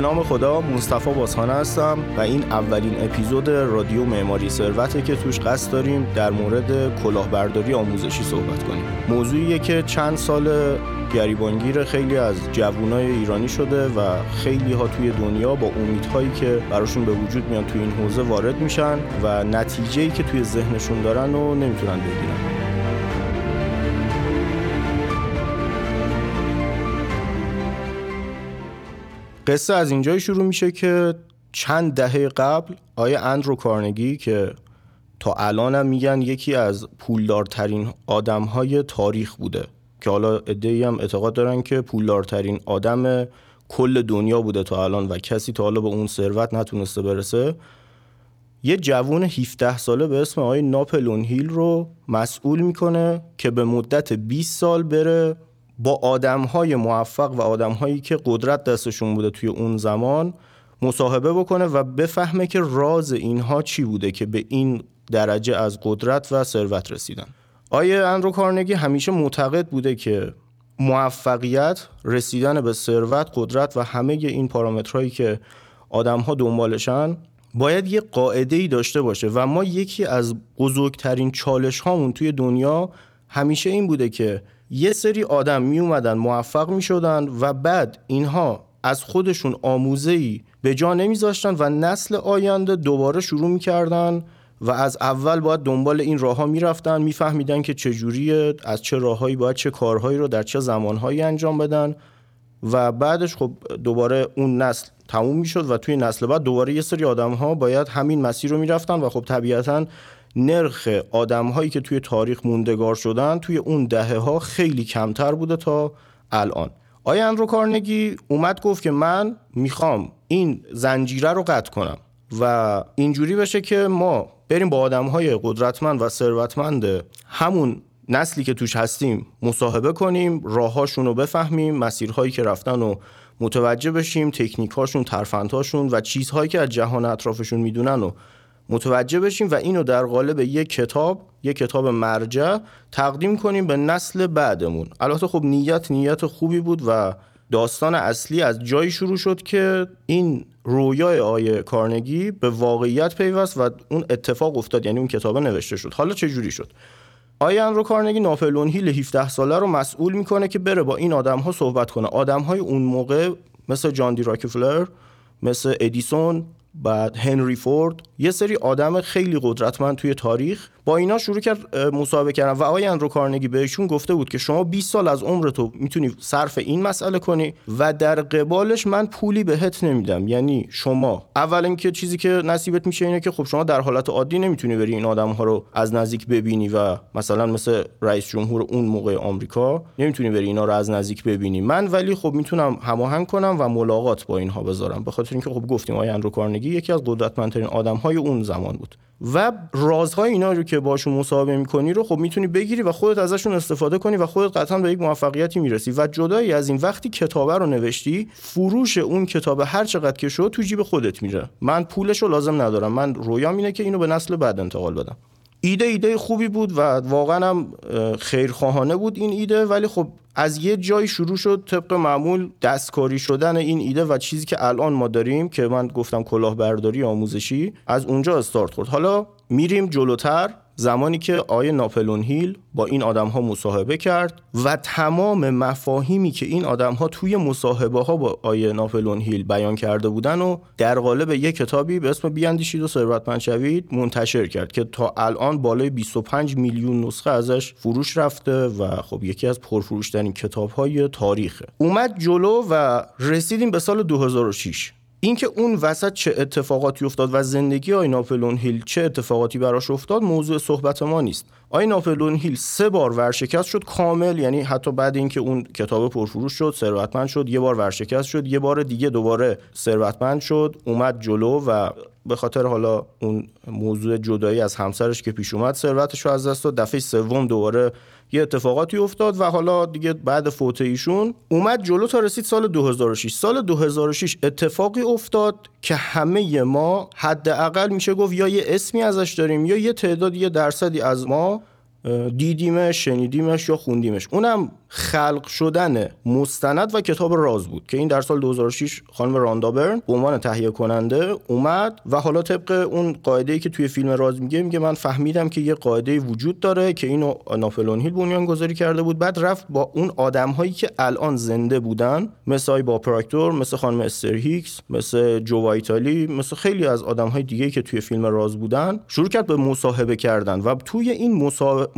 نام خدا مصطفی بازخانه هستم و این اولین اپیزود رادیو معماری ثروته که توش قصد داریم در مورد کلاهبرداری آموزشی صحبت کنیم. موضوعیه که چند سال گریبانگیر خیلی از جوانای ایرانی شده و خیلی ها توی دنیا با امیدهایی که براشون به وجود میان توی این حوزه وارد میشن و نتیجه‌ای که توی ذهنشون دارن رو نمی‌تونن بگیرن. قصه از اینجای شروع میشه که چند دهه قبل آیه اندرو کارنگی که تا الانم میگن یکی از پولدارترین آدمهای تاریخ بوده که حالا ادهی هم اعتقاد دارن که پولدارترین آدم کل دنیا بوده تا الان و کسی تا حالا به اون ثروت نتونسته برسه. یه جوون 17 ساله به اسم آقای ناپلون هیل رو مسئول می‌کنه که به مدت 20 سال بره با آدم های موفق و آدم هایی که قدرت دستشون بوده توی اون زمان مصاحبه بکنه و بفهمه که راز اینها چی بوده که به این درجه از قدرت و ثروت رسیدن. آیه اندرو کارنگی همیشه معتقد بوده که موفقیت رسیدن به ثروت قدرت و همه این پارامترهایی که آدم ها دنبالشن باید یه قاعده ای داشته باشه و ما یکی از بزرگترین چالش هامون توی دنیا همیشه این بوده که یه سری آدم می اومدن موفق می شدن و بعد اینها از خودشون آموزه ای به جا نمیذاشتن و نسل آینده دوباره شروع می‌کردن و از اول باید دنبال این راه ها می‌رفتن میفهمیدن که چجوریه از چه راههایی باید چه کارهایی رو در چه زمانهایی انجام بدن و بعدش خب دوباره اون نسل تموم می‌شد و توی نسل بعد دوباره یه سری آدم ها باید همین مسیر رو می‌رفتن و خب طبیعتا نرخ آدم هایی که توی تاریخ موندگار شدن توی اون دهه ها خیلی کمتر بوده تا الان. آیا اندرو کارنگی اومد گفت که من می‌خوام این زنجیره رو قطع کنم و اینجوری بشه که ما بریم با آدم های قدرتمند و ثروتمند همون نسلی که توش هستیم مصاحبه کنیم راههاشون رو بفهمیم مسیرهایی که رفتن و متوجه بشیم تکنیکاشون ترفندهاشون و چیزهایی که از جهان اطرافشون می‌دونن و متوجه بشیم و اینو در قالب یک کتاب یک کتاب مرجع تقدیم کنیم به نسل بعدمون. البته خب نیت نیت خوبی بود و داستان اصلی از جایی شروع شد که این رویای آیه کارنگی به واقعیت پیوست و اون اتفاق افتاد یعنی اون کتاب نوشته شد. حالا چه جوری شد؟ آیه رو کارنگی ناپلون هیل 17 ساله رو مسئول می‌کنه که بره با این آدم ها صحبت کنه. آدم های اون موقع مثل جان دی راکفلر مثل ادیسون بعد هنری فورد یه سری آدم خیلی قدرتمند توی تاریخ با اینا شروع کرد مصاحبه کردن و آقای اندرو کارنگی بهشون گفته بود که شما 20 سال از عمر تو می‌تونی صرف این مسئله کنی و در قبالش من پولی بهت نمیدم. یعنی شما اول اینکه چیزی که نصیبت میشه اینه که خب شما در حالت عادی نمی‌تونی بری این آدم ها رو از نزدیک ببینی و مثلا مثل رئیس جمهور اون موقع آمریکا نمی‌تونی بری اینا رو از نزدیک ببینی. من ولی خب می‌تونم هماهنگ کنم و ملاقات با اینها بذارم. به خاطر اینکه خب گفتیم آقای اندرو کارنگی یکی از قدرتمندترین آدم های اون زمان بود. و رازهای اینا رو که باشون مصاحبه می‌کنی رو خب می‌تونی بگیری و خودت ازشون استفاده کنی و خودت قطعا به یک موفقیتی می‌رسی. و جدایی از این وقتی کتابه رو نوشتی فروش اون کتاب هر چقدر که شد تو جیب خودت میره. من پولش رو لازم ندارم. من رویام اینه که اینو به نسل بعد انتقال بدم. ایده ایده خوبی بود و واقعا هم خیرخواهانه بود این ایده ولی خب از یه جای شروع شد طبق معمول دستکاری شدن این ایده و چیزی که الان ما داریم که من گفتم کلاهبرداری آموزشی از اونجا استارت خورد. حالا میریم جلوتر. زمانی که آیه ناپلون هیل با این آدم ها مصاحبه کرد و تمام مفاهیمی که این آدم ها توی مصاحبه ها با آیه ناپلون هیل بیان کرده بودن و در قالب یک کتابی به اسم بیاندیشید و ثروتمند شوید منتشر کرد که تا الان بالای 25 میلیون نسخه ازش فروش رفته و خب یکی از پرفروشترین کتاب های تاریخه. اومد جلو و رسیدیم به سال 2006 اینکه اون وسط چه اتفاقاتی افتاد و زندگی آی ناپلون هیل چه اتفاقاتی براش افتاد موضوع صحبت ما نیست. آی ناپلون هیل سه بار ورشکست شد کامل یعنی حتی بعد اینکه اون کتاب پرفروش شد ثروتمند شد یه بار ورشکست شد یه بار دیگه دوباره ثروتمند شد اومد جلو و به خاطر حالا اون موضوع جدایی از همسرش که پیش اومد ثروتش رو از دست داد. دفعه سوم دوباره یه اتفاقاتی افتاد و حالا دیگه بعد فوت ایشون اومد جلو تا رسید سال 2006 سال 2006 اتفاقی افتاد که همه ما حداقل میشه گفت یا یه اسمی ازش داریم یا یه تعداد یه درصدی از ما دیدیمش شنیدیمش یا خوندیمش. اونم خلق شدن مستند و کتاب راز بود که این در سال 2006 خانم راندابرن به عنوان تهیه کننده اومد و حالا طبق اون قاعده ای که توی فیلم راز میگه میگه من فهمیدم که یه قاعده وجود داره که اینو ناپلون هیل بنیان گذاری کرده بود. بعد رفت با اون آدم هایی که الان زنده بودن مثل با پراکتور مثل خانم استر هیکس مثل جو وایتالی مثل خیلی از آدم های دیگه که توی فیلم راز بودن شروع کرد به مصاحبه کردن و توی این مصاحبه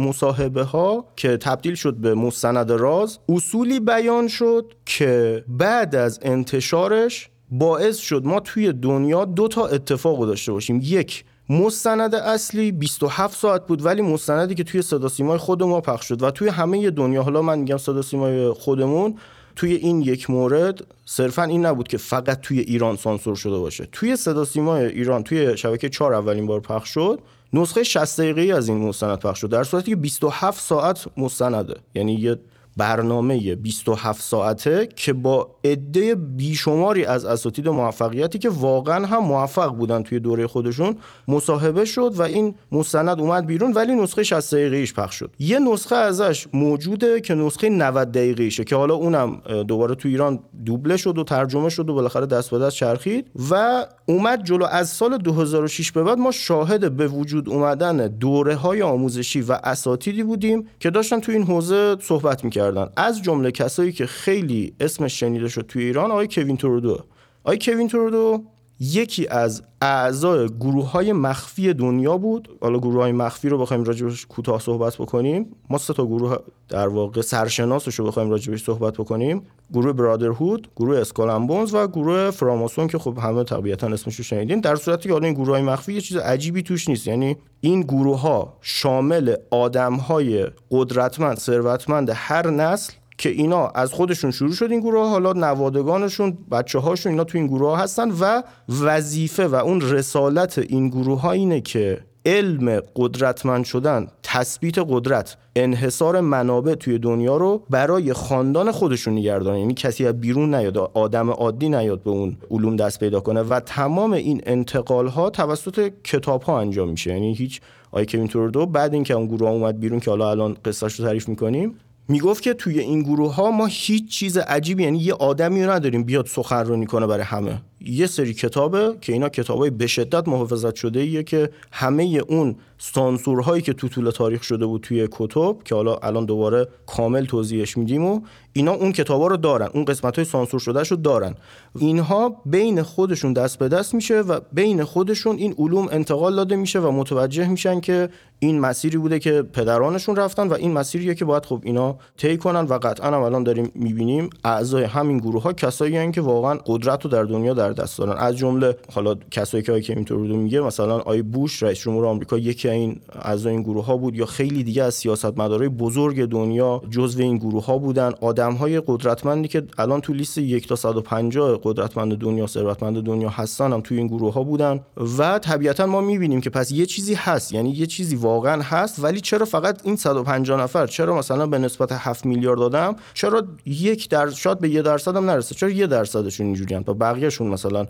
ها که تبدیل شد به مستند راز اصولی بیان شد که بعد از انتشارش باعث شد ما توی دنیا دو تا اتفاق داشته باشیم. یک مستند اصلی 27 ساعت بود ولی مستندی که توی صدا سیمای خود ما پخش شد و توی همه دنیا حالا من میگم صدا سیمای خودمون توی این یک مورد صرفا این نبود که فقط توی ایران سانسور شده باشه. توی صدا سیمای ایران توی شبکه 4 اولین بار پخش شد نسخه 60 دقیقه‌ای از این مستند پخش شد. در صورتی که 27 ساعت مستنده. یعنی یه برنامه 27 ساعته که با عده بیشماری از اساتید موفقیتی که واقعا هم موفق بودن توی دوره خودشون مصاحبه شد و این مستند اومد بیرون ولی نسخه 60 دقیقه‌ایش پخش شد. یه نسخه ازش موجوده که نسخه 90 دقیقه‌ایشه که حالا اونم دوباره تو ایران دوبله شد و ترجمه شد و بالاخره دست به دست چرخید و اومد جلو. از سال 2006 به بعد ما شاهد به وجود اومدن دوره های آموزشی و اساتیدی بودیم که داشتن تو این حوزه صحبت می‌کردن از جمله کسایی که خیلی اسمش شنیده شد توی ایران آقای کوین تورودو آقای کوین تورودو یکی از اعضای گروه های مخفی دنیا بود. حالا گروه های مخفی رو بخوایم راجبش کوتاه صحبت بکنیم. ما سه تا گروه در واقع سرشناسش رو بخوایم راجبش صحبت بکنیم. گروه برادرهود گروه اسکالامبونز و گروه فراماسون که خب همه طبیعتا اسمش رو شنیدین. در صورتی که حالا این گروه های مخفی یه چیز عجیبی توش نیست. یعنی این گروه ها شامل آدم های قدرتمند ثروتمند هر نسل که اینا از خودشون شروع شد این گروه حالا نوادگانشون بچه هاشون اینا تو این گروه ها هستن و وظیفه و اون رسالت این گروه ها اینه که علم قدرتمند شدن تثبیت قدرت انحصار منابع توی دنیا رو برای خاندان خودشون نگردن یعنی کسی از بیرون نیاد آدم عادی نیاد به اون علوم دست پیدا کنه و تمام این انتقال ها توسط کتاب ها انجام میشه. یعنی هیچ آی کوین توردو بعد اینکه اون گروه ها اومد بیرون که حالا الان قصهش رو تعریف می‌کنیم می‌گفت که توی این گروه ها ما هیچ چیز عجیبی یعنی یه آدمی رو نداریم بیاد سخنرانی کنه برای همه. یه سری کتابه که اینا کتابای به شدت محافظت شده ایه که همه اون سانسورهایی که تو طول تاریخ شده بود توی کتب که حالا الان دوباره کامل توضیحش میدیم و اینا اون کتابا رو دارن اون قسمت های سانسور شده رو دارن. اینها بین خودشون دست به دست میشه و بین خودشون این علوم انتقال داده میشه و متوجه میشن که این مسیری بوده که پدرانشون رفتن و این مسیریه که باید خب اینا طی کنن و قطعا هم الان داریم می‌بینیم اعضای همین گروه ها کسایی که واقعا قدرت رو در دنیا در دست دارن از جمله حالا کسایی که که اینطور رو میگه مثلا آی بوش رئیس جمهور آمریکا یکی این اعضای این گروه ها بود یا خیلی دیگه از سیاستمدارای بزرگ دنیا جزو این گروه ها بودن. آدم های قدرتمندی که الان تو لیست یک تا 150 قدرتمند دنیا ثروتمند دنیا هستن هم توی این گروه ها بودن. و طبیعتا ما می‌بینیم که پس یه چیزی هست یعنی یه چیزی واقعا هست ولی چرا فقط این 150 نفر؟ چرا مثلا به نسبت 7 میلیارد دادم چرا یک در شاید به یه درصد هم نرسه چرا یه درصدشون اینجوریان؟ و بقیهشون مثلا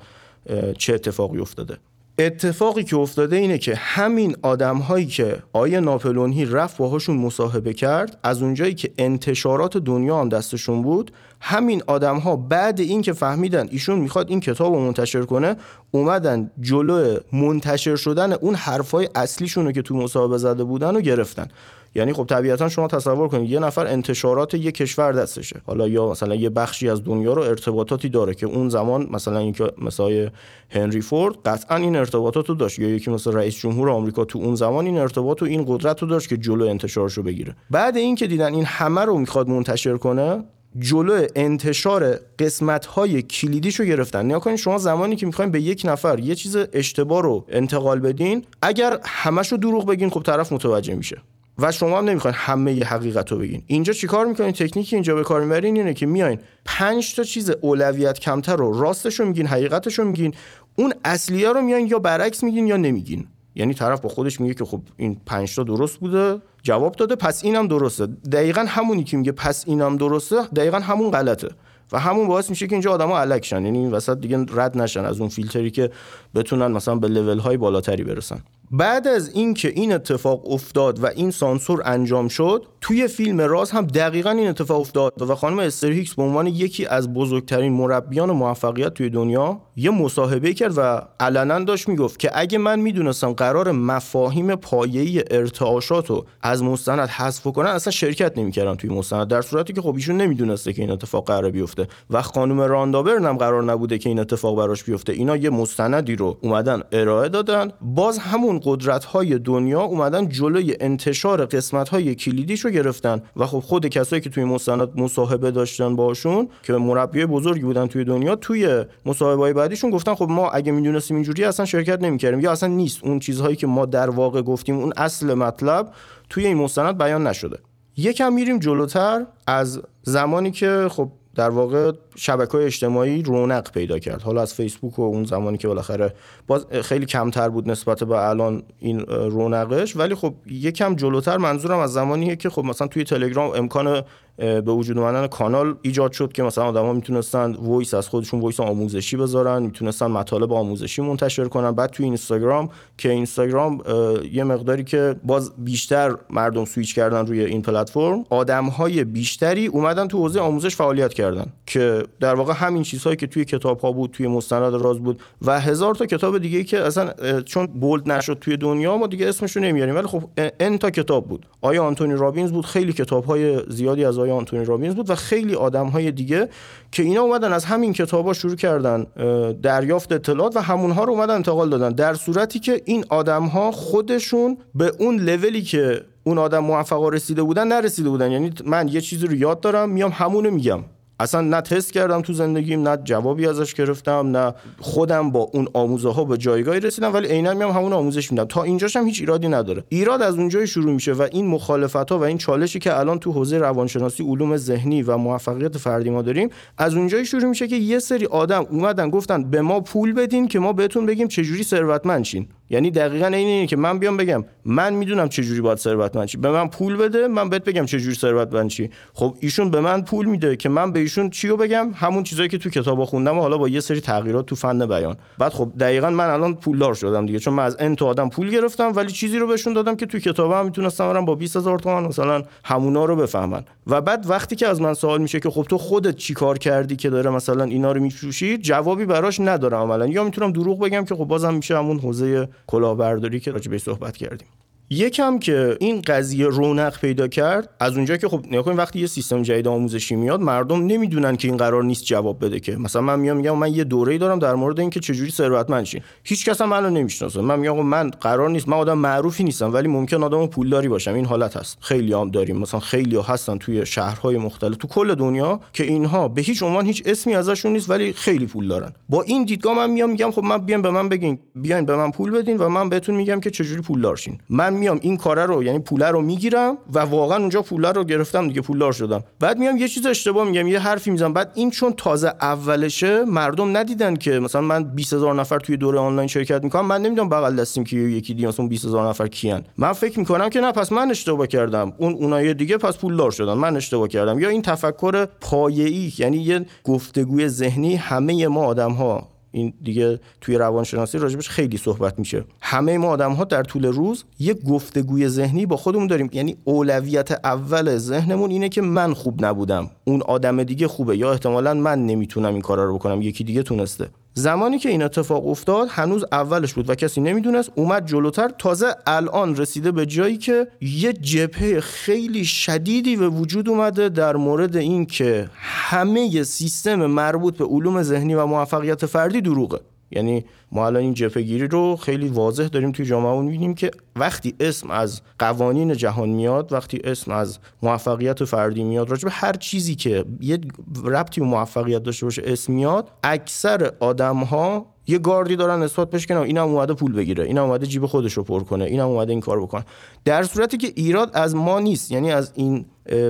چه اتفاقی افتاده. اتفاقی که افتاده اینه که همین آدم هایی که آیه ناپلونهی رفت باهاشون مصاحبه کرد از اونجایی که انتشارات دنیا هم دستشون بود همین آدم ها بعد اینکه فهمیدن ایشون می‌خواد این کتاب رو منتشر کنه اومدن جلو منتشر شدن اون حرفای اصلیشون رو که تو مصاحبه زده بودن رو گرفتن. یعنی خب طبیعتا شما تصور کنید یه نفر انتشارات یه کشور دستشه. حالا یا مثلا یه بخشی از دنیا رو ارتباطاتی داره که اون زمان مثلا اینکه مثلا هنری فورد قطعا این ارتباطات رو داشت. یا یکی مثل رئیس جمهور آمریکا تو اون زمان این ارتباط و این قدرت رو داشت که جلو انتشارش رو بگیره. بعد اینکه دیدن این همه رو می‌خواد منتشر کنه جلو انتشار قسمت های کلیدیش رو گرفتن. نیا کنید شما زمانی که می‌خواین به یک نفر یه چیز اشتباه رو انتقال بدین اگر همش رو دروغ بگین خب طرف متوجه میشه. و شما هم نمی‌خواین همه ی حقیقت رو بگین. اینجا چیکار می‌کنین؟ تکنیکی اینجا به کار می‌برین اینه که میاین پنج تا چیز اولویت کمتر رو راستش رو میگین حقیقتش رو میگین اون اصلیه رو میاین یا برعکس میگین یا نمیگین. یعنی طرف با خودش میگه که خب این پنج تا درست بوده جواب داده پس اینم درسته. دقیقا همونی که میگه پس اینم درسته دقیقا همون غلطه. و همون باعث میشه که اینجا آدما الک شن یعنی این وسط دیگه رد نشن از اون فیلتری که بتونن مثلا به لول های بالاتری برسن. بعد از اینکه این اتفاق افتاد و این سانسور انجام شد توی فیلم راز هم دقیقا این اتفاق افتاد و خانم استرهیکس به عنوان یکی از بزرگترین مربیان موفقیت توی دنیا یه مصاحبه کرد و علنا داشت می‌گفت که اگه من می‌دونستم قرار مفاهیم پایه‌ای ارتعاشات رو از مستند حذف کنن اصلا شرکت نمی‌کردم توی مستند در صورتی که خب ایشون نمی‌دونسته که این اتفاق قرار بیفته و خانم راندابرن هم قرار نبوده که این اتفاق براش بیفته. اینا یه مستندی رو اومدن ارائه دادن. باز همون قدرت های دنیا اومدن جلوی انتشار قسمت های کلیدیش رو گرفتن. و خب خود کسایی که توی مستند مصاحبه داشتن باشون که مربی بزرگی بودن توی دنیا توی مصاحبه بعدیشون گفتن خب ما اگه می‌دونستیم اینجوری اصلا شرکت نمی‌کردیم. یا اصلا نیست. اون چیزهایی که ما در واقع گفتیم اون اصل مطلب توی این مستند بیان نشده. یکم میریم جلوتر از زمانی که خب در واقع شبکه اجتماعی رونق پیدا کرد. حالا از فیسبوک و اون زمانی که بالاخره باز خیلی کمتر بود نسبت به الان این رونقش ولی خب یکم جلوتر منظورم از زمانیه که خب مثلا توی تلگرام امکان به وجود اومدن کانال ایجاد شد که مثلا آدما می‌تونستن وایس از خودشون وایس آموزشی بذارن می‌تونستن مطالب آموزشی منتشر کنن. بعد توی اینستاگرام که اینستاگرام یه مقداری که باز بیشتر مردم سویچ کردن روی این پلتفرم آدمهای بیشتری اومدن تو حوزه آموزش فعالیت کردن. که در واقع همین چیزهایی که توی کتاب ها بود توی مستند راز بود و هزار تا کتاب دیگه که اصلا چون bold نشد توی دنیا ما دیگه اسمش رو نمیاریم. ولی خب ان تا کتاب بود. آیا آنتونی رابینز بود؟ خیلی کتاب های زیادی از آیا آنتونی رابینز بود و خیلی آدم های دیگه که اینا اومدن از همین کتابا شروع کردن دریافت اطلاعات و همونها رو اومدن انتقال دادن. در صورتی که این آدم ها خودشون به اون لولی که اون آدم موفقا رسیده بودن نرسیده بودن. یعنی من یه چیزی رو یاد دارم میام همونو میگم. اصلا نه تست کردم تو زندگیم نه جوابی ازش گرفتم نه خودم با اون آموزه ها به جایگاهی رسیدم ولی عینا میام همون آموزش میدم. تا اینجاش هم هیچ ایرادی نداره. ایراد از اونجای شروع میشه و این مخالفت ها و این چالشی که الان تو حوزه روانشناسی علوم ذهنی و موفقیت فردی ما داریم از اونجای شروع میشه که یه سری آدم اومدن گفتن به ما پول بدین که ما بهتون بگیم چجوری ثروتمند شین یعنی دقیقا این اینه که من بیام بگم من می‌دونم چه جوری باید ثروتمند چی به من پول بده من بهت بگم چه جوری ثروتمند چی خب ایشون به من پول میده که من به ایشون چی رو بگم؟ همون چیزایی که تو کتابا خوندم و حالا با یه سری تغییرات تو فن بیان. بعد خب دقیقا من الان پولدار شدم دیگه چون من از ان تو آدم پول گرفتم ولی چیزی رو بهشون دادم که تو کتابا هم می‌تونستم برم با 20000 تومان مثلا همونا رو بفهمن. و بعد وقتی که از من سوال میشه که خب تو خودت چی کار کردی که داره مثلا اینا رو میفروشی جوابی براش ندارم عملا. یا می‌تونم دروغ بگم که خب بازم میشه همون حوزه کلاهبرداری که راجع صحبت کردیم یکم که این قضیه رونق پیدا کرد از اونجا که خب نگاه وقتی یه سیستم جدید آموزشی میاد مردم نمی‌دونن که این قرار نیست جواب بده که. مثلا من میام میگم من یه دوره‌ای دارم در مورد اینکه چجوری ثروتمند شین هیچ کس هم منو نمی‌شناسه. من میگم من قرار نیست من آدم معروفی نیستم ولی ممکن آدم پولداری باشم. این حالت هست. خیلی هم داریم. مثلا خیلی ها هستن توی شهرهای مختلف تو کل دنیا که اینها به هیچ عنوان هیچ اسمی ازشون نیست ولی خیلی پول دارن. با این دیدگاه من میام میگم خب من بیان به من بگین. بیاین به من پول بدین و من بهتون میگم که چجوری پولدار شین من میام این کاره رو یعنی پوله رو می‌گیرم و واقعا اونجا پوله رو گرفتم دیگه پولدار شدم. بعد میام یه چیز اشتباه میگم یه حرفی می‌زنم. بعد این چون تازه اولشه مردم ندیدن که مثلا من 20000 نفر توی دوره آنلاین شرکت می‌کنم. من نمی‌دونم بغل دستیم که یکی دیگه مثلا 20000 نفر کیان. من فکر می‌کنم که نه پس من اشتباه کردم. اون اونای دیگه پس پولدار شدن. من اشتباه کردم. یا این تفکر پایه‌ای یعنی یه گفتگوی ذهنی همه ما آدم ها این دیگه توی روانشناسی راجبش خیلی صحبت میشه. همه ما آدم ها در طول روز یه گفتگوی ذهنی با خودمون داریم. یعنی اولویت اول ذهنمون اینه که من خوب نبودم. اون آدم دیگه خوبه. یا احتمالا من نمی‌تونم این کارا رو بکنم. یکی دیگه تونسته. زمانی که این اتفاق افتاد هنوز اولش بود و کسی نمی‌دونست اومد جلوتر. تازه الان رسیده به جایی که یه جبهه خیلی شدیدی به وجود اومده در مورد این که همه سیستم مربوط به علوم ذهنی و موفقیت فردی دروغه. یعنی ما الان این جبهگیری رو خیلی واضح داریم توی جامعه می‌بینیم که وقتی اسم از قوانین جهان میاد وقتی اسم از موفقیت فردی میاد راجع هر چیزی که یه ربطی به موفقیت داشته باشه اسم میاد اکثر آدم ها یه گاردی دارن نسبت بهش که اینم اومده پول بگیره اینم اومده جیب خودش رو پر کنه اینم اومده این کار بکنه. در صورتی که ایراد از ما نیست یعنی از این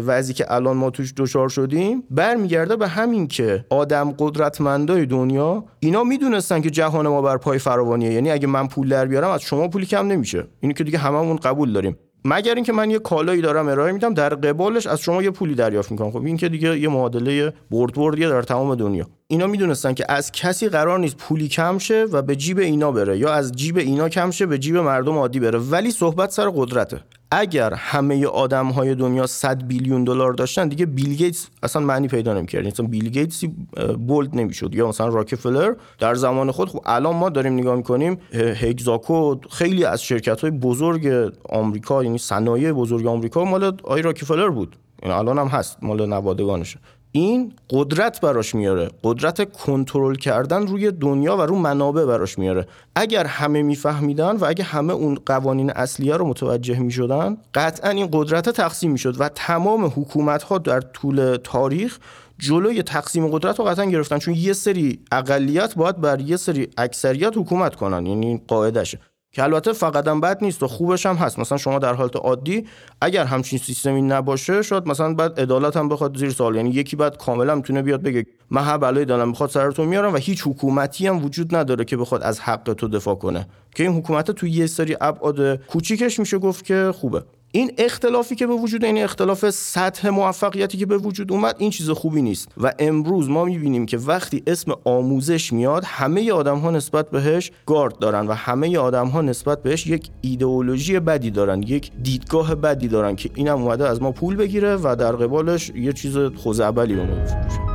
وضعی که الان ما توش دچار شدیم برمیگرده به همین که آدم قدرتمندای دنیا اینا می‌دونستن که جهان ما بر پای فراوانیه. یعنی اگه من پول در بیارم از شما پولی کم نمیشه. اینو که دیگه هممون قبول داریم. مگر اینکه من یه کالایی دارم ارائه میدم در قبالش از شما یه پولی دریافت می‌کنم. خب این که دیگه یه معادله برد بردیه در تمام دنیا. اینا می‌دونستن که از کسی قرار نیست پولی کم شه و به جیب اینا بره یا از جیب اینا کم شه به جیب مردم عادی بره. ولی صحبت سر قدرته. اگر همه آدم های دنیا 100 billion دلار داشتن دیگه بیل گیتس اصلا معنی پیدا نمی‌کرد. مثلا بیل گیتس bold نمی‌شد. یا مثلا راکفلر در زمان خود خب الان ما داریم نگاه می‌کنیم تگزاکو خیلی از شرکت های بزرگ آمریکا یعنی صنایع بزرگ آمریکا مال آقای راکفلر بود. یعنی الان هم هست مال نوادگانشه. این قدرت براش میاره. قدرت کنترل کردن روی دنیا و رو منابع براش میاره. اگر همه میفهمیدن و اگه همه اون قوانین اصلیه رو متوجه می‌شدن قطعا این قدرت تقسیم می‌شد و تمام حکومت ها در طول تاریخ جلوی تقسیم قدرت رو قطعا گرفتن. چون یه سری اقلیت باید بر یه سری اکثریت حکومت کنن. یعنی قاعدشه که البته فقط هم بد نیست و خوبش هم هست. مثلا شما در حالت عادی اگر همچین سیستمی نباشه شاید مثلا بعد عدالت هم بخواد زیر سوال. یعنی یکی بعد کاملا می‌تونه بیاد بگه من هر بلایی دارم بخواد سرتون میارم و هیچ حکومتی هم وجود نداره که بخواد از حق تو دفاع کنه. که این حکومت تو یه سری ابعاد کوچیکش میشه گفت که خوبه. این اختلافی که به وجود این اختلاف سطح موفقیتی که به وجود اومد این چیز خوبی نیست. و امروز ما می‌بینیم که وقتی اسم آموزش میاد همه آدم ها نسبت بهش گارد دارن و همه آدم ها نسبت بهش یک ایدئولوژی بدی دارن یک دیدگاه بدی دارن که اینم اومده از ما پول بگیره و در قبالش یه چیز خوزعبلی به ما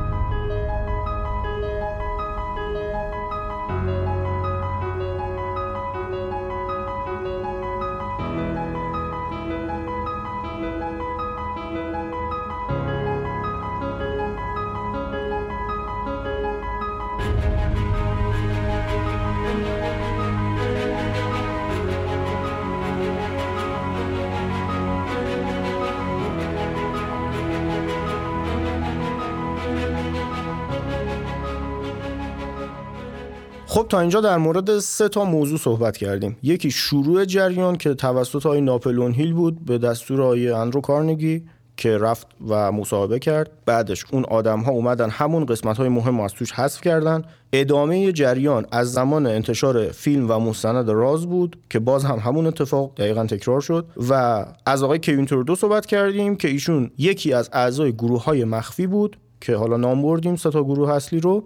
خب تا اینجا در مورد سه تا موضوع صحبت کردیم. یکی شروع جریان که توسط آقای ناپلون هیل بود به دستور آقای اندرو کارنگی که رفت و مصاحبه کرد. بعدش اون آدم ها اومدن همون قسمت های مهم از توش حذف کردن. ادامه جریان از زمان انتشار فیلم و مستند راز بود که باز هم همون اتفاق دقیقا تکرار شد و از آقای کوین دو صحبت کردیم که ایشون یکی از اعضای گروه های مخفی بود که حالا نام بردیم سه تا گروه اصلی رو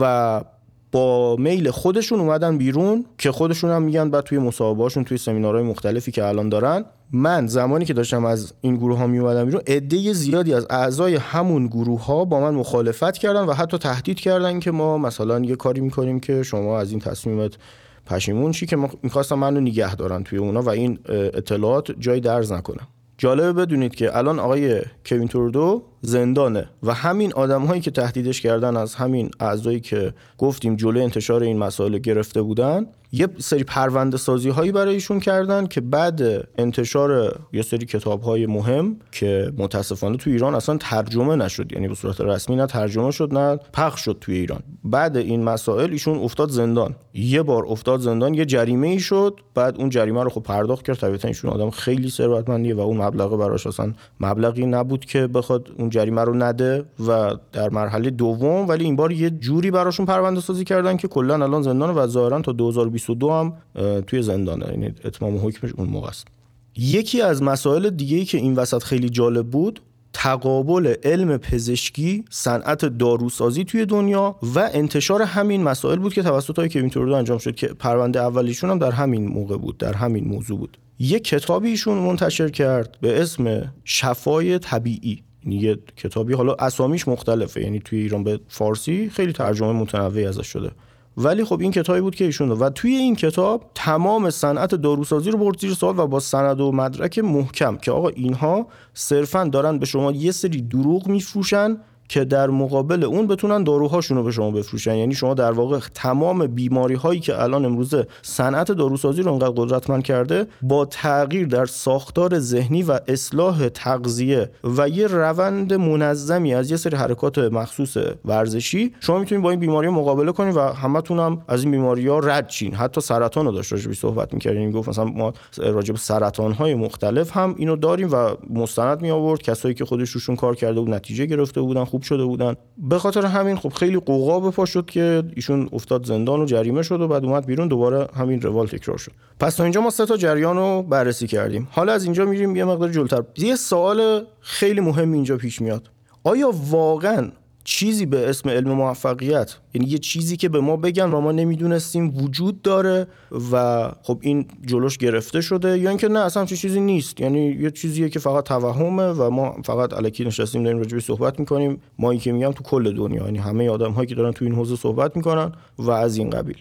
و با میل خودشون اومدن بیرون که خودشون هم میگن بعد توی مصاحبهاشون توی سمینارهای مختلفی که الان دارن من زمانی که داشتم از این گروه ها می اومدم بیرون عده زیادی از اعضای همون گروه ها با من مخالفت کردن و حتی تهدید کردن که ما مثلا یه کاری می‌کنیم که شما از این تصمیمت پشیمون چی که می‌خواستم منو نگه دارن توی اونا و این اطلاعات جای درز نکنم. جالبه بدونید که الان آقای کوین توردو زندانه. و همین آدم هایی که تهدیدش کردن از همین اعضایی که گفتیم جلوی انتشار این مسائل گرفته بودن یه سری پرونده سازی هایی برای ایشون کردن که بعد انتشار یه سری کتاب های مهم که متاسفانه تو ایران اصلا ترجمه نشد. یعنی به صورت رسمی نه ترجمه شد نه پخش شد توی ایران. بعد این مسائل ایشون افتاد زندان. یه بار افتاد زندان یه جریمه ای شد. بعد اون جریمه رو خب پرداخت کرد. طبیعتا ایشون آدم خیلی ثروتمندیه و اون مبلغ براش اصلا مبلغی نبود که بخواد جریمه رو نده و در مرحله دوم ولی این بار یه جوری براشون پرونده سازی کردن که کلا الان زندان و ظاهرا تا 2022 هم توی زندانه. یعنی اتمام حکمش اون موقع است. یکی از مسائل دیگه ای که این وسط خیلی جالب بود تقابل علم پزشکی صنعت داروسازی توی دنیا و انتشار همین مسائل بود که توسط های کوین تورودو انجام شد که پرونده اولیشون هم در همین موقع بود در همین موضوع بود. یک کتابی ایشون منتشر کرد به اسم شفای طبیعی. یه کتابی حالا اسامیش مختلفه. یعنی توی ایران به فارسی خیلی ترجمه متنوعی ازش شده. ولی خب این کتابی بود که ایشون و توی این کتاب تمام صنعت داروسازی رو برد زیر سوال و با سند و مدرک محکم که آقا اینها صرفا دارن به شما یه سری دروغ میفروشن که در مقابل اون بتونن داروهاشون رو به شما بفروشن. یعنی شما در واقع تمام بیماری هایی که الان امروزه صنعت داروسازی رو انقدر قدرتمند کرده با تغییر در ساختار ذهنی و اصلاح تغذیه و یه روند منظمی از یه سری حرکات مخصوص ورزشی شما می‌تونید با این بیماری مقابله کنید و همتون هم از این بیماری ها رد چین حتی سرطان رو داشت راجبی صحبت می‌کردیم گفت مثلا ما راجب سرطان های مختلف هم اینو داریم و مستند می آورد کسایی که خودش روشون کار کرده بود نتیجه گرفته بودن خوب شده بودن. به خاطر همین خب خیلی قوقا به پا شد که ایشون افتاد زندان و جریمه شد و بعد اومد بیرون دوباره همین روال تکرار شد. پس تا اینجا ما سه تا جریان رو بررسی کردیم. حالا از اینجا میریم یه مقدار جلوتر. یه سوال خیلی مهم اینجا پیش میاد. آیا واقعا چیزی به اسم علم موفقیت. یعنی یه چیزی که به ما بگن و ما نمی‌دونستیم وجود داره و خب این جلوش گرفته شده یا اینکه نه اصلا چیزی نیست. یعنی یه چیزیه که فقط توهمه و ما فقط الکی نشستیم داریم راجبی صحبت می‌کنیم. ما این که میگم تو کل دنیا یعنی همه آدم هایی که دارن تو این حوزه صحبت می‌کنن و از این قبیل.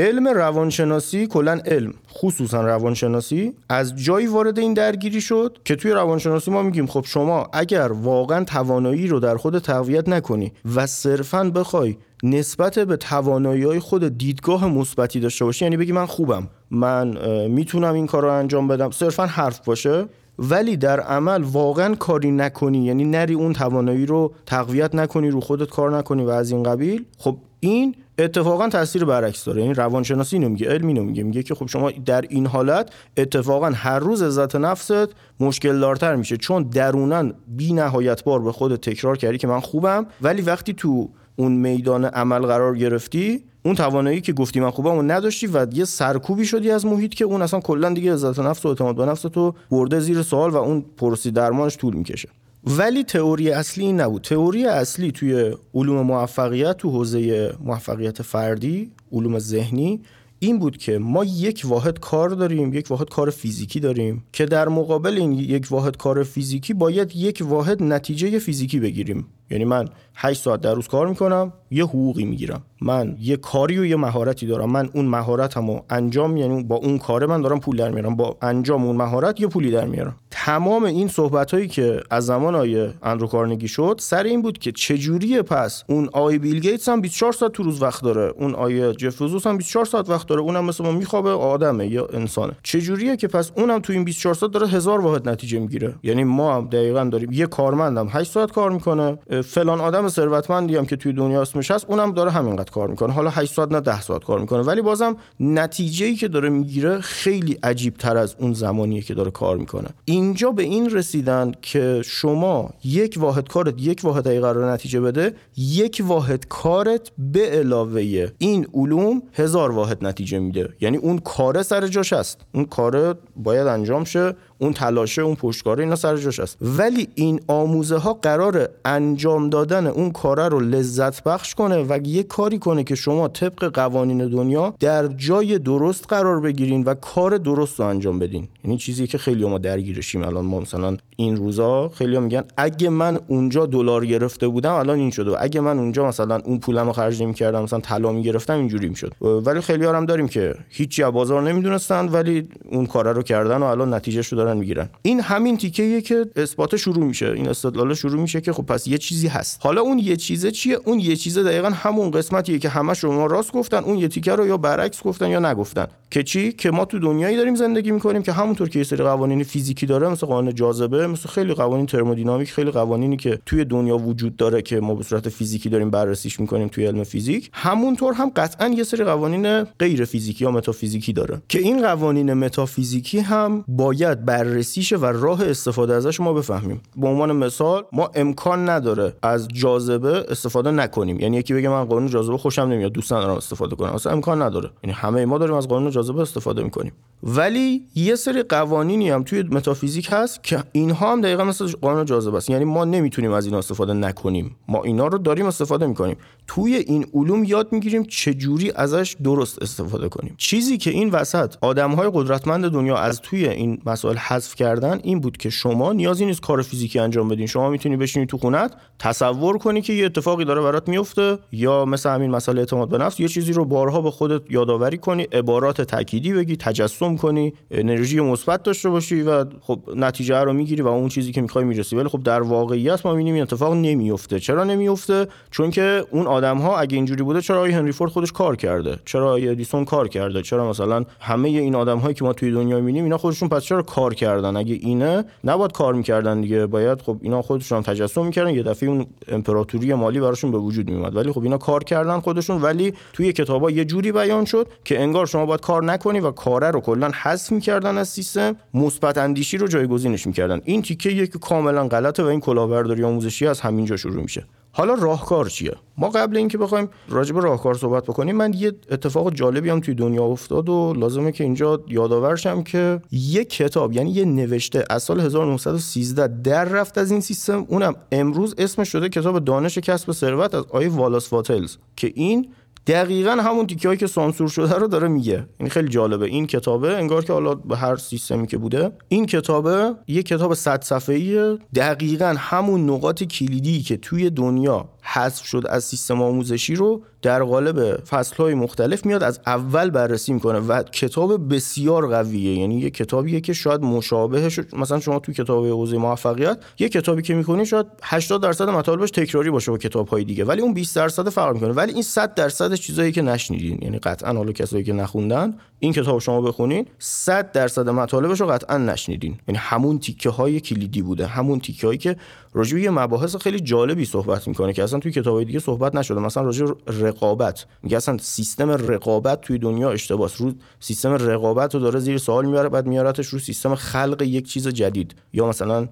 علم روانشناسی کلا علم خصوصا روانشناسی از جایی وارد این درگیری شد که توی روانشناسی ما میگیم خب شما اگر واقعا توانایی رو در خود تقویت نکنی و صرفا بخوای نسبت به توانایی های خود دیدگاه مثبتی داشته باشی یعنی بگی من خوبم من می‌تونم این کار رو انجام بدم صرفا حرف باشه ولی در عمل واقعا کاری نکنی یعنی نری اون توانایی رو تقویت نکنی رو خودت کار نکنی و از این قبیل خب این اتفاقا تاثیر برعکس داره. یعنی روانشناسی اینو میگه علم اینو میگه. میگه که خب شما در این حالت اتفاقا هر روز عزت نفست مشکل دارتر میشه. چون درونن بی نهایت بار به خود تکرار کردی که من خوبم ولی وقتی تو اون میدان عمل قرار گرفتی اون توانایی که گفتی من خوبم اون نداشتی و یه سرکوبی شدی از محیط که اون اصلا کلا دیگه عزت نفس و اعتماد به نفس تو برده زیر سوال و اون پرسی درمانش طول می‌کشه. ولی تئوری اصلی این نبود. تئوری اصلی توی علوم موفقیت تو حوزه موفقیت فردی علوم ذهنی این بود که ما یک واحد کار داریم یک واحد کار فیزیکی داریم که در مقابل این یک واحد کار فیزیکی باید یک واحد نتیجه فیزیکی بگیریم. یعنی من 8 ساعت در روز کار می‌کنم یه حقوقی می‌گیرم. من یه کاری و یه مهارتی دارم. من اون مهارتمو انجام یعنی با اون کار من دارم پول در میارم. با انجام اون مهارت یه پولی در میارم. تمام این صحبت هایی که از زمان آیه اندرو کارنگی شد سر این بود که چجوریه پس اون آی بیل گیتس هم 24 ساعت تو روز وقت داره. اون آیه جف بزوس هم 24 ساعت وقت داره. اونم مثل ما میخوابه آدمه یا انسانه. چجوریه که پس اونم تو این 24 ساعت داره هزار واحد نتیجه می‌گیره؟ یعنی ما هم دقیقا داریم. یه کارمندم 8 ساعت کار می‌کنه فلان آدم ثروتمندی هم که توی دنیا اسمش هست اونم داره همینقدر کار می‌کنه. حالا 8 ساعت نه 10 ساعت کار می‌کنه. ولی بازم نتیجه ای که داره می‌گیره خیلی عجیب تر از اون زمانیه که داره کار می‌کنه. اینجا به این رسیدن که شما یک واحد کارت یک واحد ای قرار نتیجه بده یک واحد کارت به علاوه این علوم هزار واحد نتیجه میده. یعنی اون کار سر جاش هست. اون کار باید انجام شه. اون تلاشه اون پشتکاره اینا سر جاش است. ولی این آموزه ها قرار انجام دادن اون کاره رو لذت بخش کنه و یه کاری کنه که شما طبق قوانین دنیا در جای درست قرار بگیرین و کار درست رو انجام بدین. یعنی چیزی که خیلی ما درگیرشیم الان. ما مثلا این روزا خیلی میگن اگه من اونجا دلار گرفته بودم الان این شده. اگه من اونجا مثلا اون پولم رو خرج نمی‌کردم مثلا طلا می‌گرفتم اینجوری می‌شد. ولی خیلی هم داریم که هیچی از بازار نمی‌دونستن ولی اون کار رو کردن و الان نتیجه رو دارن می‌گیرن. این همین تیکه که اثبات شروع میشه. این استدلال شروع میشه که خب پس یه چیزی هست. حالا اون یه چیزه چیه؟ اون یه چیزه دقیقا همون قسمتیه که همه شما راست گفتن. اون یه تیکه رو یا برعکس گفتن یا نگفتن. که چی؟ که ما تو دنیایی داریم زندگی می‌کنیم که همونطور که یه سری قوانین فیزیکی داره مثل قانون جاذبه مثل خیلی قوانین ترمودینامیک خیلی قوانینی که توی دنیا وجود داره که ما به صورت فیزیکی داریم بررسیش می‌کنیم توی علم فیزیک. همونطور هم قطعا یه سری قوانین غیر فیزیکی یا متافیزیکی داره. که این قوانین متافیزیکی هم باید بررسیش و راه استفاده ازش ما بفهمیم. به عنوان مثال ما امکان نداره از جاذبه استفاده نکنیم. یعنی یکی بگه من قانون جاذبه خوشم نمیاد دوست ندارم استفاده کنم اصلا امکان نداره. یعنی همه ما داریم از قانون جاذبه استفاده می‌کنیم. ولی یه سری قوانینی هم توی متافیزیک هست که اینها هم دقیقا مثل قانون جاذبه است. یعنی ما نمی‌تونیم از اینا استفاده نکنیم. ما اینا رو داریم استفاده می‌کنیم. توی این علوم یاد می‌گیریم چجوری ازش درست استفاده کنیم. چیزی که این وسط آدمهای قدرتمند دنیا از توی این مسائل حذف کردن این بود که شما نیازی نیست کار فیزیکی انجام بدین. شما می‌تونی بشینی تو خونت تصور کنی که یه اتفاقی داره برات میفته یا مثل همین مسئله اعتماد به نفس یه چیزی رو بارها به خودت یادآوری کنی عبارات تأکیدی بگی تجسم کنی انرژی مثبت داشته باشی و خب نتیجه رو می‌گیری و اون چیزی که می‌خوای می‌رسی. ولی خب در واقعیت ما می‌بینیم این اتفاق نمیفته چرا نمیفته چون که اون آدم ها اگه اینجوری بوده چرا آقای هنری فورد خودش کار کرده؟ چرا آقای ادیسون کار کرده؟ چرا مثلا همه این آدم هایی که ما توی دنیا می‌بینیم اینا خودشون پس چرا کار کردن؟ اگه اینه نباید کار می‌کردن دیگه. باید خب اینا خودشون هم تجسم می‌کردن. یه دفعه اون امپراتوری مالی براشون به وجود میومد ولی خب اینا کار کردن خودشون. ولی توی کتابا یه جوری بیان شد که انگار شما باید کار نکنی و کاره رو کلا حذف می‌کردن از سیستم مثبت اندیشی رو جایگزینش می‌کردن. این تیکه که کاملا غلطه و این کلاهبرداری آموزشی از همینجا شروع میشه. حالا راهکار چیه؟ ما قبل اینکه بخوایم راجع به راهکار صحبت بکنیم من یه اتفاق جالبی هم توی دنیا افتاد و لازمه که اینجا یادآورشم که یه کتاب یعنی یه نوشته از سال 1913 در رفت از این سیستم. اونم امروز اسمش شده کتاب دانش کسب ثروت از آی والاس واتلز که این دقیقا همون تیکه که سانسور شده رو داره میگه. این خیلی جالبه. این کتابه انگار که حالا به هر سیستمی که بوده این کتابه یه کتاب 100 صفحه‌ای دقیقا همون نقاط کلیدی که توی دنیا حذف شد از سیستم آموزشی رو در قالب فصلهای مختلف میاد از اول بررسی می‌کنه و کتاب بسیار قویه. یعنی یه کتابیه که شاید مشابهش مثلا شما تو کتاب حوزه موفقیت یه کتابی که می‌کنی شاید 80 درصد مطالبش تکراری باشه با کتابهای دیگه. ولی اون 20 درصد فرق می‌کنه. ولی این 100 درصد چیزایی که نشنیدین. یعنی قطعا حالا کسایی که نخوندن این کتاب شما بخونین 100 درصد مطالبش رو قطعا نشنیدین. یعنی همون تیکه های کلیدی بوده. همون تیکه هایی که راجع به مباحث خیلی جالبی صحبت می‌کنه که اصلا توی کتابای دیگه صحبت نشده. مثلا راجع رقابت. میگه اصلا سیستم رقابت توی دنیا اشتباس رو سیستم رقابت رو داره زیر سوال میاره بعد میارتش رو سیستم خلق یک چیز جدید. یا مثلا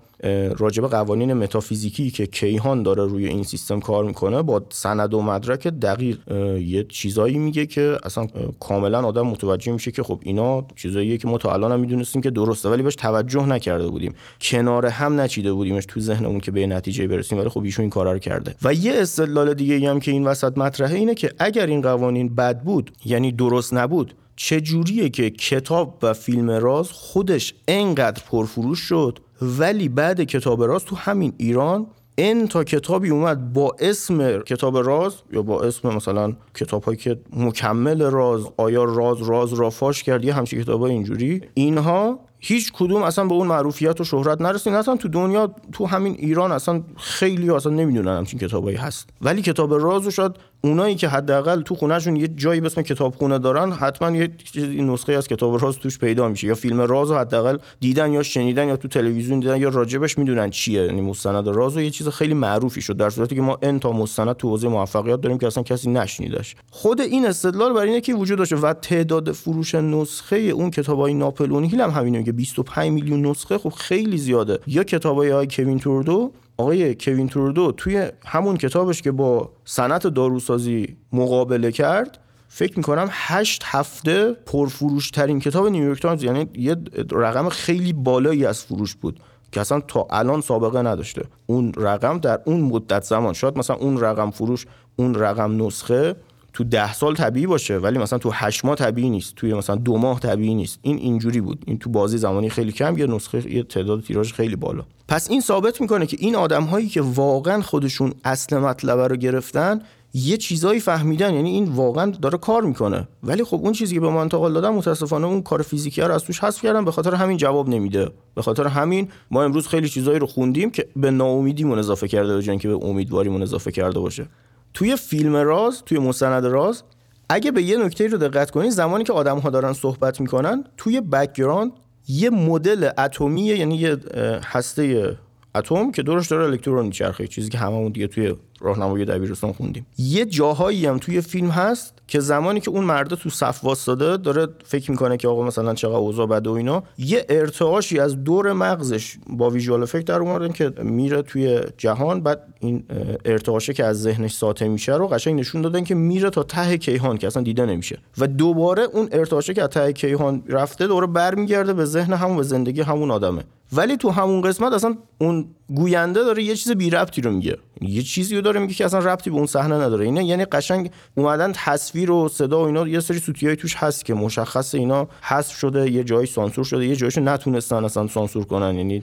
راجب قوانین متافیزیکی که کیهان داره روی این سیستم کار می‌کنه با سند و مدرک دقیق یه چیزایی میگه که اصلا کاملا آدم متوجه میشه که خب اینا چیزاییه که ما تا الان هم می‌دونستیم که درسته ولی بهش توجه نکرده بودیم. کنار هم نچیده بودیمش تو ذهنمون که به نتیجه برسیم ولی خب ایشون این کارا رو کرده. و یه استدلال دیگه هم که این وسط مطرحه اینه که اگر این قوانین بد بود یعنی درست نبود چجوریه که کتاب و فیلم راز خودش انقدر پرفروش شد ولی بعد کتاب راز تو همین ایران این تا کتابی اومد با اسم کتاب راز یا با اسم مثلا کتاب هایی که مکمل راز آیا راز راز را فاش کرد یه همچین کتاب اینجوری. اینها هیچ کدوم اصلا به اون معروفیت و شهرت نرسید اصلا تو دنیا تو همین ایران اصلا خیلی اصلا نمی‌دونن همچین کتابایی هست. ولی کتاب رازو شاید اونایی که حداقل تو خونهشون یه جایی به اسم کتابخونه دارن حتما یه نسخه از کتاب راز توش پیدا میشه. یا فیلم راز حداقل دیدن یا شنیدن یا تو تلویزیون دیدن یا راجبش می‌دونن چیه. یعنی مستند راز یه چیز خیلی معروفی شد در صورتی که ما ان تا مستند تو حوزه موفقیت داریم که اصلا کسی نشنیدش. خود این استدلال برای اینه که وجود داشته و تعداد فروش نسخه اون کتابای ناپلئون هیل هم همینه که 25 میلیون نسخه خب خیلی زیاده. یا کتابای های کوین ترودو آقای کوین ترودو توی همون کتابش که با صنعت داروسازی مقابله کرد فکر می‌کنم هشت هفته پرفروش ترین کتاب نیویورک تایمز یعنی یه رقم خیلی بالایی از فروش بود که اصلا تا الان سابقه نداشته. اون رقم در اون مدت زمان شاید مثلا اون رقم فروش اون رقم نسخه تو ده سال طبیعی باشه ولی مثلا تو هشت ماه طبیعی نیست توی مثلا دو ماه طبیعی نیست. این اینجوری بود. این تو بازه زمانی خیلی کم یه نسخه یه تعداد تیراژ خیلی بالا. پس این ثابت می‌کنه که این آدم هایی که واقعا خودشون اصل مطلب رو گرفتن یه چیزایی فهمیدن. یعنی این واقعا داره کار می‌کنه. ولی خب اون چیزی که به ما انتقال دادن متاسفانه اون کار فیزیکی رو از توش حذف کردن. به خاطر همین جواب نمیده. به خاطر همین ما امروز خیلی چیزایی رو خوندیم که به ناامیدیمون اضافه کرده به که به امیدواریمون اضافه کرده باشه. توی فیلم راز توی مستند راز اگه به یه نکته رو دقت کنید زمانی که آدم ها دارن صحبت می‌کنن توی background یه مدل اتمی یعنی یه هسته اتم که دورش داره الکترون میچرخه چیزی که هممون دیگه توی راهنمای دبیرستان خوندیم. یه جاهایی هم توی فیلم هست که زمانی که اون مرده تو صف واسطاده داره فکر می‌کنه که آقا مثلا چقدر اوضاع بده و اینا یه ارتعاشی از دور مغزش با ویژوال افکت در اومدن که میره توی جهان بعد این ارتعاشه که از ذهنش ساطع میشه رو قشنگ نشون دادن که میره تا ته کیهان که اصلا دیده نمیشه. و دوباره اون ارتعاشه که از ته کیهان رفته دوباره برمیگرده به ذهن همون و زندگی همون آدمه. ولی تو همون قسمت اصلا اون گوینده داره یه چیز بی ربطی رو میگه. یه چیزی رو داره میگه که اصلا ربطی به اون صحنه نداره. اینا یعنی قشنگ اومدن تصویر و صدا و اینا یه سری سوتیای توش هست که مشخص اینا حذف شده یه جایی سانسور شده یه جایشو نتونستن اصلا سانسور کنن. یعنی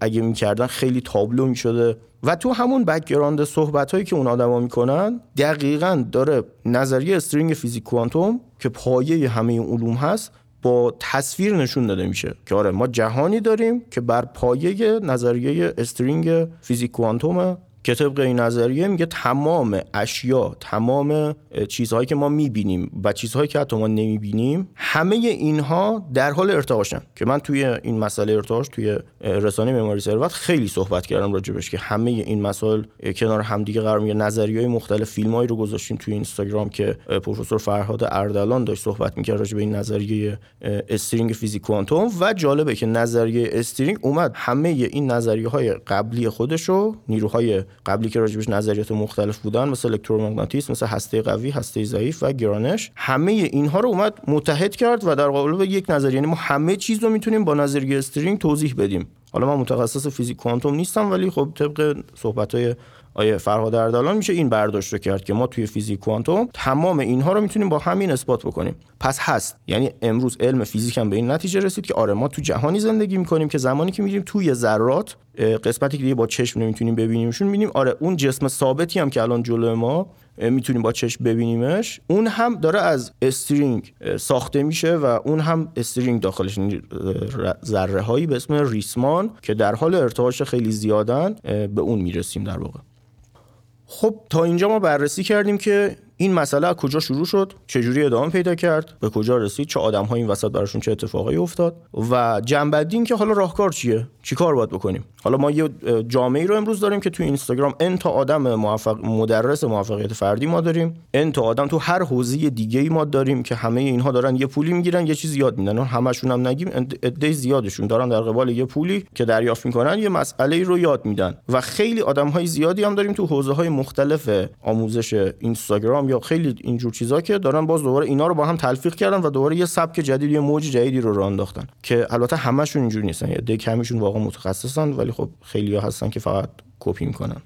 اگه می‌کردن خیلی تابلو می‌شده. و تو همون background صحبت هایی که اون آدما می‌کنن دقیقا داره نظریه string فیزیک کوانتوم که پایه همه علوم هست با تصویر نشون داده میشه که آره ما جهانی داریم که بر پایه نظریه استرینگ فیزیک کوانتومه. که طبق این نظریه میگه تمام اشیا تمام چیزهایی که ما می‌بینیم و چیزهایی که حتی ما نمی‌بینیم همه اینها در حال ارتعاشن. که من توی این مسئله ارتعاش توی رسانه معماری ثروت خیلی صحبت کردم راجبش که همه این مسائل کنار همدیگه قرار می‌گیره نظریه های مختلف فیلمایی رو گذاشتیم توی اینستاگرام که پروفسور فرهاد اردلان داشت صحبت می‌کرد راجب این نظریه استرینگ فیزیک کوانتوم و جالبه که نظریه استرینگ اومد. همه این نظریه های قبلی خودش رو نیروهای قبلی که راجبش نظریات مختلف بودن مثل الکترومغناطیسم مثل هسته قوی هسته ضعیف و گرانش همه اینها رو اومد متحد کرد و در قالب یک نظریه یعنی ما همه چیز رو می‌تونیم با نظریه استرینگ توضیح بدیم. حالا من متخصص فیزیک کوانتوم نیستم ولی خب طبق صحبت آیه فرهاد اردلان میشه این برداشت رو کرد که ما توی فیزیک کوانتوم تمام اینها رو می‌تونیم با همین اثبات بکنیم. پس هست. یعنی امروز علم فیزیک هم به این نتیجه رسید که آره ما تو جهانی زندگی می‌کنیم که زمانی که میریم توی ذرات قسمتی که دیگه با چشم نمی‌تونیم ببینیمشون می‌بینیم آره اون جسم ثابتی هم که الان جلو ما می‌تونیم با چشم ببینیمش. اون هم داره از استرینگ ساخته میشه و اون هم استرینگ داخلش یعنی ذره هایی به اسم ریسمان که در حال ارتعاش خیلی زیادن به اون می‌رسیم در واقع. خب تا اینجا ما بررسی کردیم که این مسئله از کجا شروع شد؟ چجوری ادامه پیدا کرد؟ به کجا رسید؟ چه آدم ها این وسط براشون چه اتفاقی افتاد؟ و جنبندی این که حالا راهکار چیه؟ چی کار باید بکنیم؟ حالا ما یه جامعه رو امروز داریم که تو اینستاگرام ان تا آدم موفق مدرس موفقیت فردی ما داریم. ان تا آدم تو هر حوزه دیگه ای ما داریم که همه اینها دارن یه پولی می‌گیرن یه چیز یاد میدن. همشون هم نگیم عده زیادشون دارن در قبال یه پولی که دریافت می‌کنن یه مسئله رو یاد میدن. و خیلی آدم های زیادی هم داریم تو حوزه های مختلف آموزش اینستاگرام یا خیلی اینجور چیزا که دارن باز دوباره اینا رو با هم تلفیق کردن و دوباره یه سبک جدید یه موج جدیدی رو راه انداختن که البته همشون اینجوری نیستن. یه ده واقعا متخصصن ولی خب خیلی ها هستن که فقط کپی می‌کنن.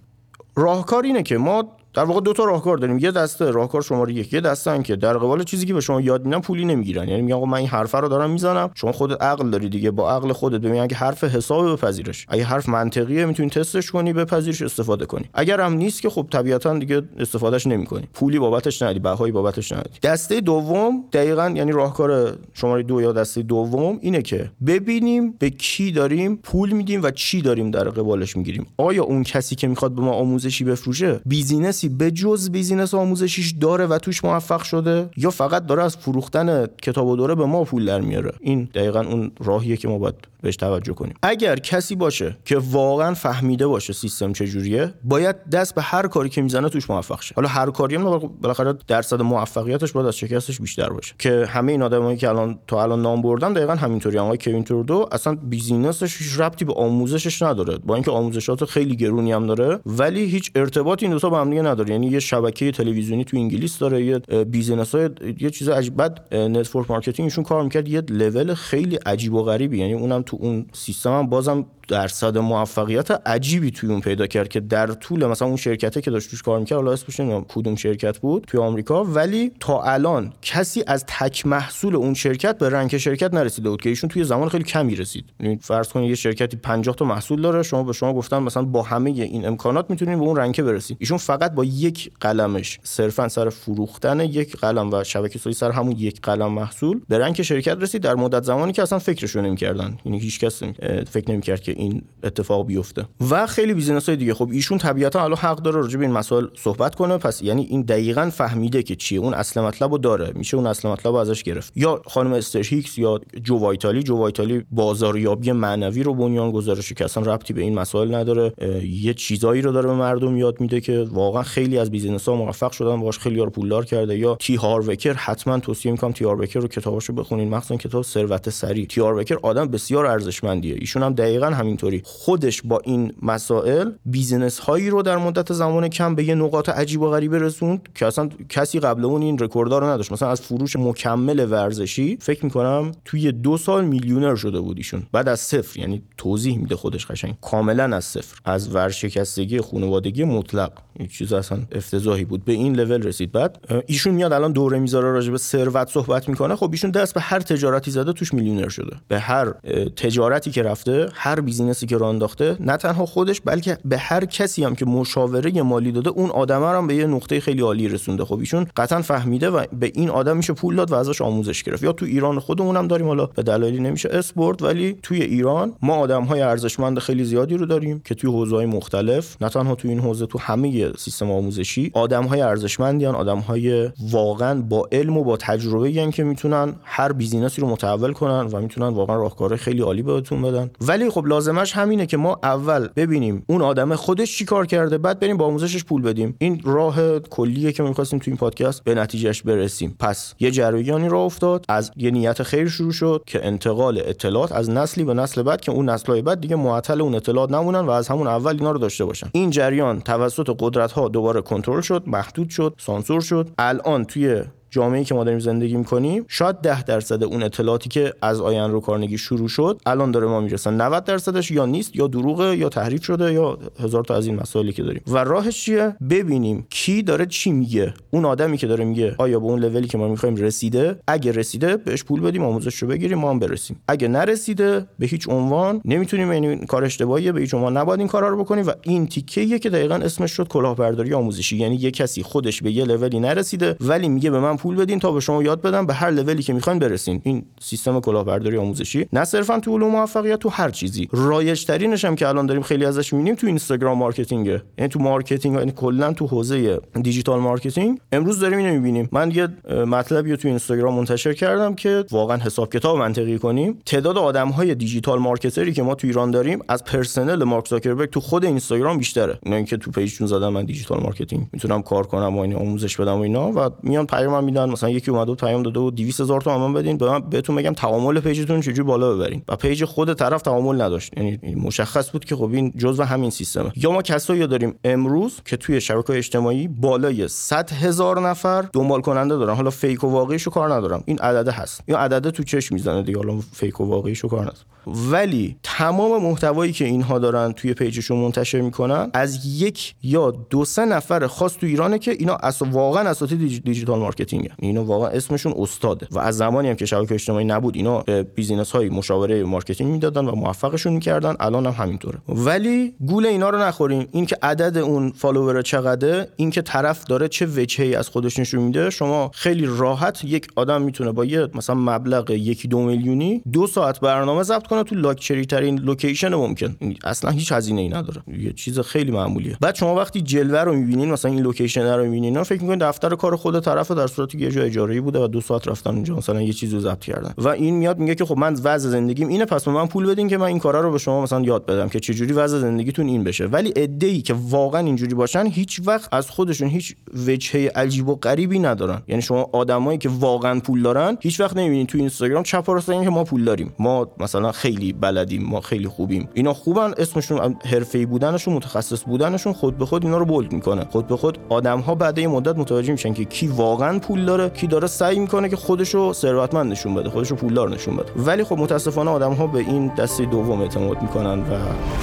راهکار اینه که ما در واقع دو تا راهکار داریم. یه دسته راهکار شماره یک یه دسته که در قبال چیزی که به شما یاد میدن پولی نمی‌گیرن. یعنی میگن من این حرفه رو دارم می‌زنم. شما خودت عقل داری دیگه. با عقل خودت ببین اگه حرف حساب بپذیرش اگه حرف منطقیه می‌تونی تستش کنی بپذیرش استفاده کنی. اگر هم نیست که خب طبیعتا دیگه استفادهش نمی‌کنی. پولی بابتش ندی بهایی بابتش ندی. دسته دوم دقیقا یعنی راهکار شماره دو یا دسته دوم اینه که ببینیم به کی داریم پول میدیم و چی داریم در قبالش می‌گیریم. آیا اون کسی که می‌خواد به ما آموزشی بفروشه business ی به جز business آموزشیش داره و توش موفق شده؟ یا فقط داره از فروختن کتاب و دوره به ما پول در میاره؟ این دقیقا اون راهیه که ما باید بهش توجه کنیم. اگر کسی باشه که واقعا فهمیده باشه سیستم چجوریه باید دست به هر کاری که می‌زنه توش موفق شه. حالا هر کاری هم بالاخره درصد موفقیتش باید از شکستش بیشتر باشه. که همه این آدمایی که الان تا الان نام بردن دقیقا همینطوری آقای کوین ترودو اصلا business ش ربطی به آموزشش نداره. با اینکه آموزشات خیلی گرونی هم داره ولی هیچ ارتباطی این دو تا با هم یعنی یه شبکه تلویزیونی تو انگلیس داره یه business های یه چیز عجیب بعد network marketing شون کار می‌کرد یه لول خیلی عجیب و غریبی. یعنی اونم تو اون سیستم هم بازم درصد موفقیت عجیبی توی اون پیدا کرد که در طول مثلا اون شرکته که داشت توش کار می‌کرد حالا اسمش نمی‌دونم کدوم شرکت بود توی آمریکا ولی تا الان کسی از تک محصول اون شرکت به rank شرکت نرسیده بود که ایشون توی زمان خیلی کمی رسید. یعنی فرض کنید یه شرکتی 50 تا محصول داره شما به شما گفتن مثلا با همه این امکانات می‌تونید به اون rank برسید ایشون فقط با یک قلمش صرفا سر فروختن یک قلم و شبکه سازی سر همون یک قلم محصول به rank شرکت رسید. در مدت زمانی که اصلا فکرشو نمی‌کردن. یعنی هیچ کس فکر نمی‌کرد که این اتفاق بیفته. و خیلی business های دیگه. خب ایشون طبیعتا الان حق داره راجع به این مسائل صحبت کنه. پس یعنی این دقیقا فهمیده که چیه. اون اصل مطلب رو داره. میشه اون اصل مطلب رو ازش گرفت. یا خانم استر هیکس یا جو وایتالی. جو وایتالی بازاریابی معنوی رو بنیان گذارشه که اصلا ربطی به این مسائل نداره. یه چیزایی رو داره به مردم یاد میده که واقعا خیلی از business ها موفق شدن باش خیلی رو پولدار کرده. یا تی هارو اکر حتما توصیه می‌کنم تی هارو اکر رو کتاباشو بخونین. مخصوصا کتاب ثروت سریع. تی هارو اکر آدم بسیار ارزشمندیه. ایشون هم دقیقا همینطوری. خودش با این مسائل business هایی رو در مدت زمان کم به یه نقاط عجیب و غریبی رسوند که اصلا کسی قبل اون این رکوردها رو نداشت. مثلا از فروش مکمل ورزشی فکر می‌کنم توی دو سال میلیونر شده بود ایشون. بعد از صفر یعنی توضیح میده خودش قشنگ. کاملا از صفر. از ورشکستگی خانوادگی مطلق. این چیز اصلا افتضاحی بود. به این لول رسید. بعد ایشون میاد الان دوره می‌ذاره راجع به ثروت صحبت می‌کنه. خب ایشون دست به هر تجارتی زده توش میلیونر شده. به هر تجارتی که رفته هر business ی که راه انداخته نه تنها خودش بلکه به هر کسی هم که مشاوره مالی داده اون آدم هم به یه نقطه خیلی عالی رسونده. خب ایشون قطعا فهمیده و به این آدم میشه پول داد و ازش آموزش گرفت. یا تو ایران خودمون هم داریم حالا به دلایلی نمیشه اسم برد ولی توی ایران ما آدم های ارزشمند خیلی زیادی رو داریم که توی حوزه مختلف نه تنها تو این حوزه تو همه سیستم آموزشی آدم های ارزشمندیان آدم های واقعا با علم و با تجربه یعنی که می‌تونن هر business ی رو متحول کنن و می‌تونن واقعا راهکار خیلی عالی بهتون بدن. ولی خب لازم لازمش همینه که ما اول ببینیم اون آدم خودش چی کار کرده بعد بریم به آموزشش پول بدیم. این راه کلیه که می‌خواستیم تو این پادکست به نتیجهش برسیم. پس یه جریانی راه افتاد از یه نیت خیر شروع شد که انتقال اطلاعات از نسلی به نسل بعد که اون نسل‌های بعد دیگه معطل اون اطلاعات نمونن و از همون اول اینا رو داشته باشن. این جریان توسط قدرت ها دوباره کنترل شد محدود شد سانسور شد. الان توی جامعه که ما داریم زندگی می‌کنیم شاید 10 درصد اون اطلاعاتی که از اندرو کارنگی شروع شد الان داره ما می‌رسن 90 درصدش یا نیست یا دروغه یا تحریف شده یا هزار تا از این مسائلی که داریم. و راهش چیه؟ ببینیم کی داره چی میگه. اون آدمی که داره میگه آیا به اون لولی که ما می‌خوایم رسیده؟ اگه رسیده بهش پول بدیم آموزش رو بگیریم ما هم برسیم. اگه نرسیده به هیچ عنوان نمی‌تونیم این کار اشتباهیه به هیچ عنوان نباید این کارا رو بکنیم. و این تیکه که دقیقا اسمش شد کلاهبرداری آموزشی. یعنی یه کسی خودش به یه لولی نرسیده ولی میگه به من پول بدین تا به شما یاد بدم به هر لولی که می‌خواین برسین. این سیستم کلاهبرداری آموزشی. نه صرفا تو علوم موفقیت تو هر چیزی. رایج ترینش هم که الان داریم خیلی ازش می‌بینیم تو اینستاگرام marketing یعنی تو marketing یعنی کلا تو حوزه digital marketing. امروز داریم اینو می‌بینیم. من یه مطلبی تو اینستاگرام منتشر کردم که واقعا حساب کتاب منطقی کنیم. تعداد آدم های digital marketer ی که ما تو ایران داریم از پرسنل مارک زاکربرگ تو خود اینستاگرام بیشتره. نه اینکه تو page شون زدن من digital marketing می‌تونم کار کنم و این آموزش بدم و اینا و میان پیام میدن مثلا یکی اومده و پیام داده و 200 هزار تومان بدین. به من بهتون بگم تعامل page تون چجوری بالا ببرین. و page خود طرف تعامل نداشت. یعنی مشخص بود که خب این جزء همین سیستمه. یا ما کسایی داریم امروز که توی شبکه اجتماعی بالای 100 هزار نفر دنبال کننده دارن. حالا fake و واقعیشو کار ندارم. این عدده هست. این عدده تو چش می‌زنه دیگه. حالا fake و واقعیشو کار ندارم. ولی تمام محتوایی که اینها دارن توی page شون منتشر می‌کنن از یک یا دو سه نفر خاص تو ایرانه که اینا اصلا واقعا اساتید digital marketing. اینا واقعا اسمشون استاده. و از زمانی هم که شبکه اجتماعی نبود اینا به business های مشاوره marketing می‌دادن و موفقشون می‌کردن. الان هم همینطوره. ولی گول اینا رو نخورین این که عدد اون follower چقدره این که طرف داره چه وجهی از خودش نشون میده شما خیلی راحت یک آدم می‌تونه با یه مثلا مبلغ یکی دو میلیونی دو ساعت برنامه ضبط کنه تو لاکچری ترین location ممکن. اصلا هیچ هزینه ای نداره. یه چیز خیلی معمولیه. بعد شما وقتی جلوه رو می‌بینین مثلا این location رو می‌بینین فکر می‌کنین دفتر کار خود طرف در که یه جای اجاره بوده و دو ساعت رفتن اونجا مثلا یه چیزی رو ضبط کردن. و این میاد میگه که خب من وضع زندگیم اینه پس من پول بدین که من این کارا رو به شما مثلا یاد بدم که چجوری وضع زندگیتون این بشه. ولی ای که واقعا اینجوری باشن هیچ وقت از خودشون هیچ وجهه عجیب و غریبی ندارن. یعنی شما آدمایی که واقعا پول دارن هیچ وقت نمی‌بینین تو اینستاگرام چپ راست که ما پول داریم. ما مثلا خیلی بلدیم ما خیلی خوبیم. اینا خوبن اسمشون حرفه‌ای بودنشون متخصص بودنشون خود به خود اینا رو bold می‌کنه. خود به خود آدم ها بعد مدت متوجه میشن که کی واقعا پول داره کی داره سعی می‌کنه که خودشو ثروتمند نشون بده خودشو پولدار نشون بده. ولی خب متاسفانه آدم ها به این دسته دوم اعتماد می‌کنن و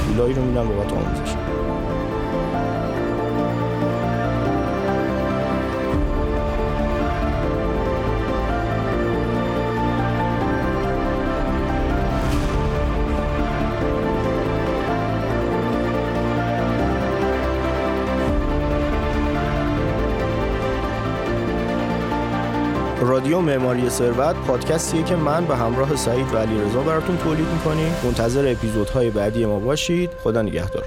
پولایی رو میدن بابت آموزش. رادیو معماری ثروت پادکستیه که من به همراه سعید و علیرضا براتون تولید می‌کنیم. منتظر اپیزودهای بعدی ما باشید. خدا نگهدار.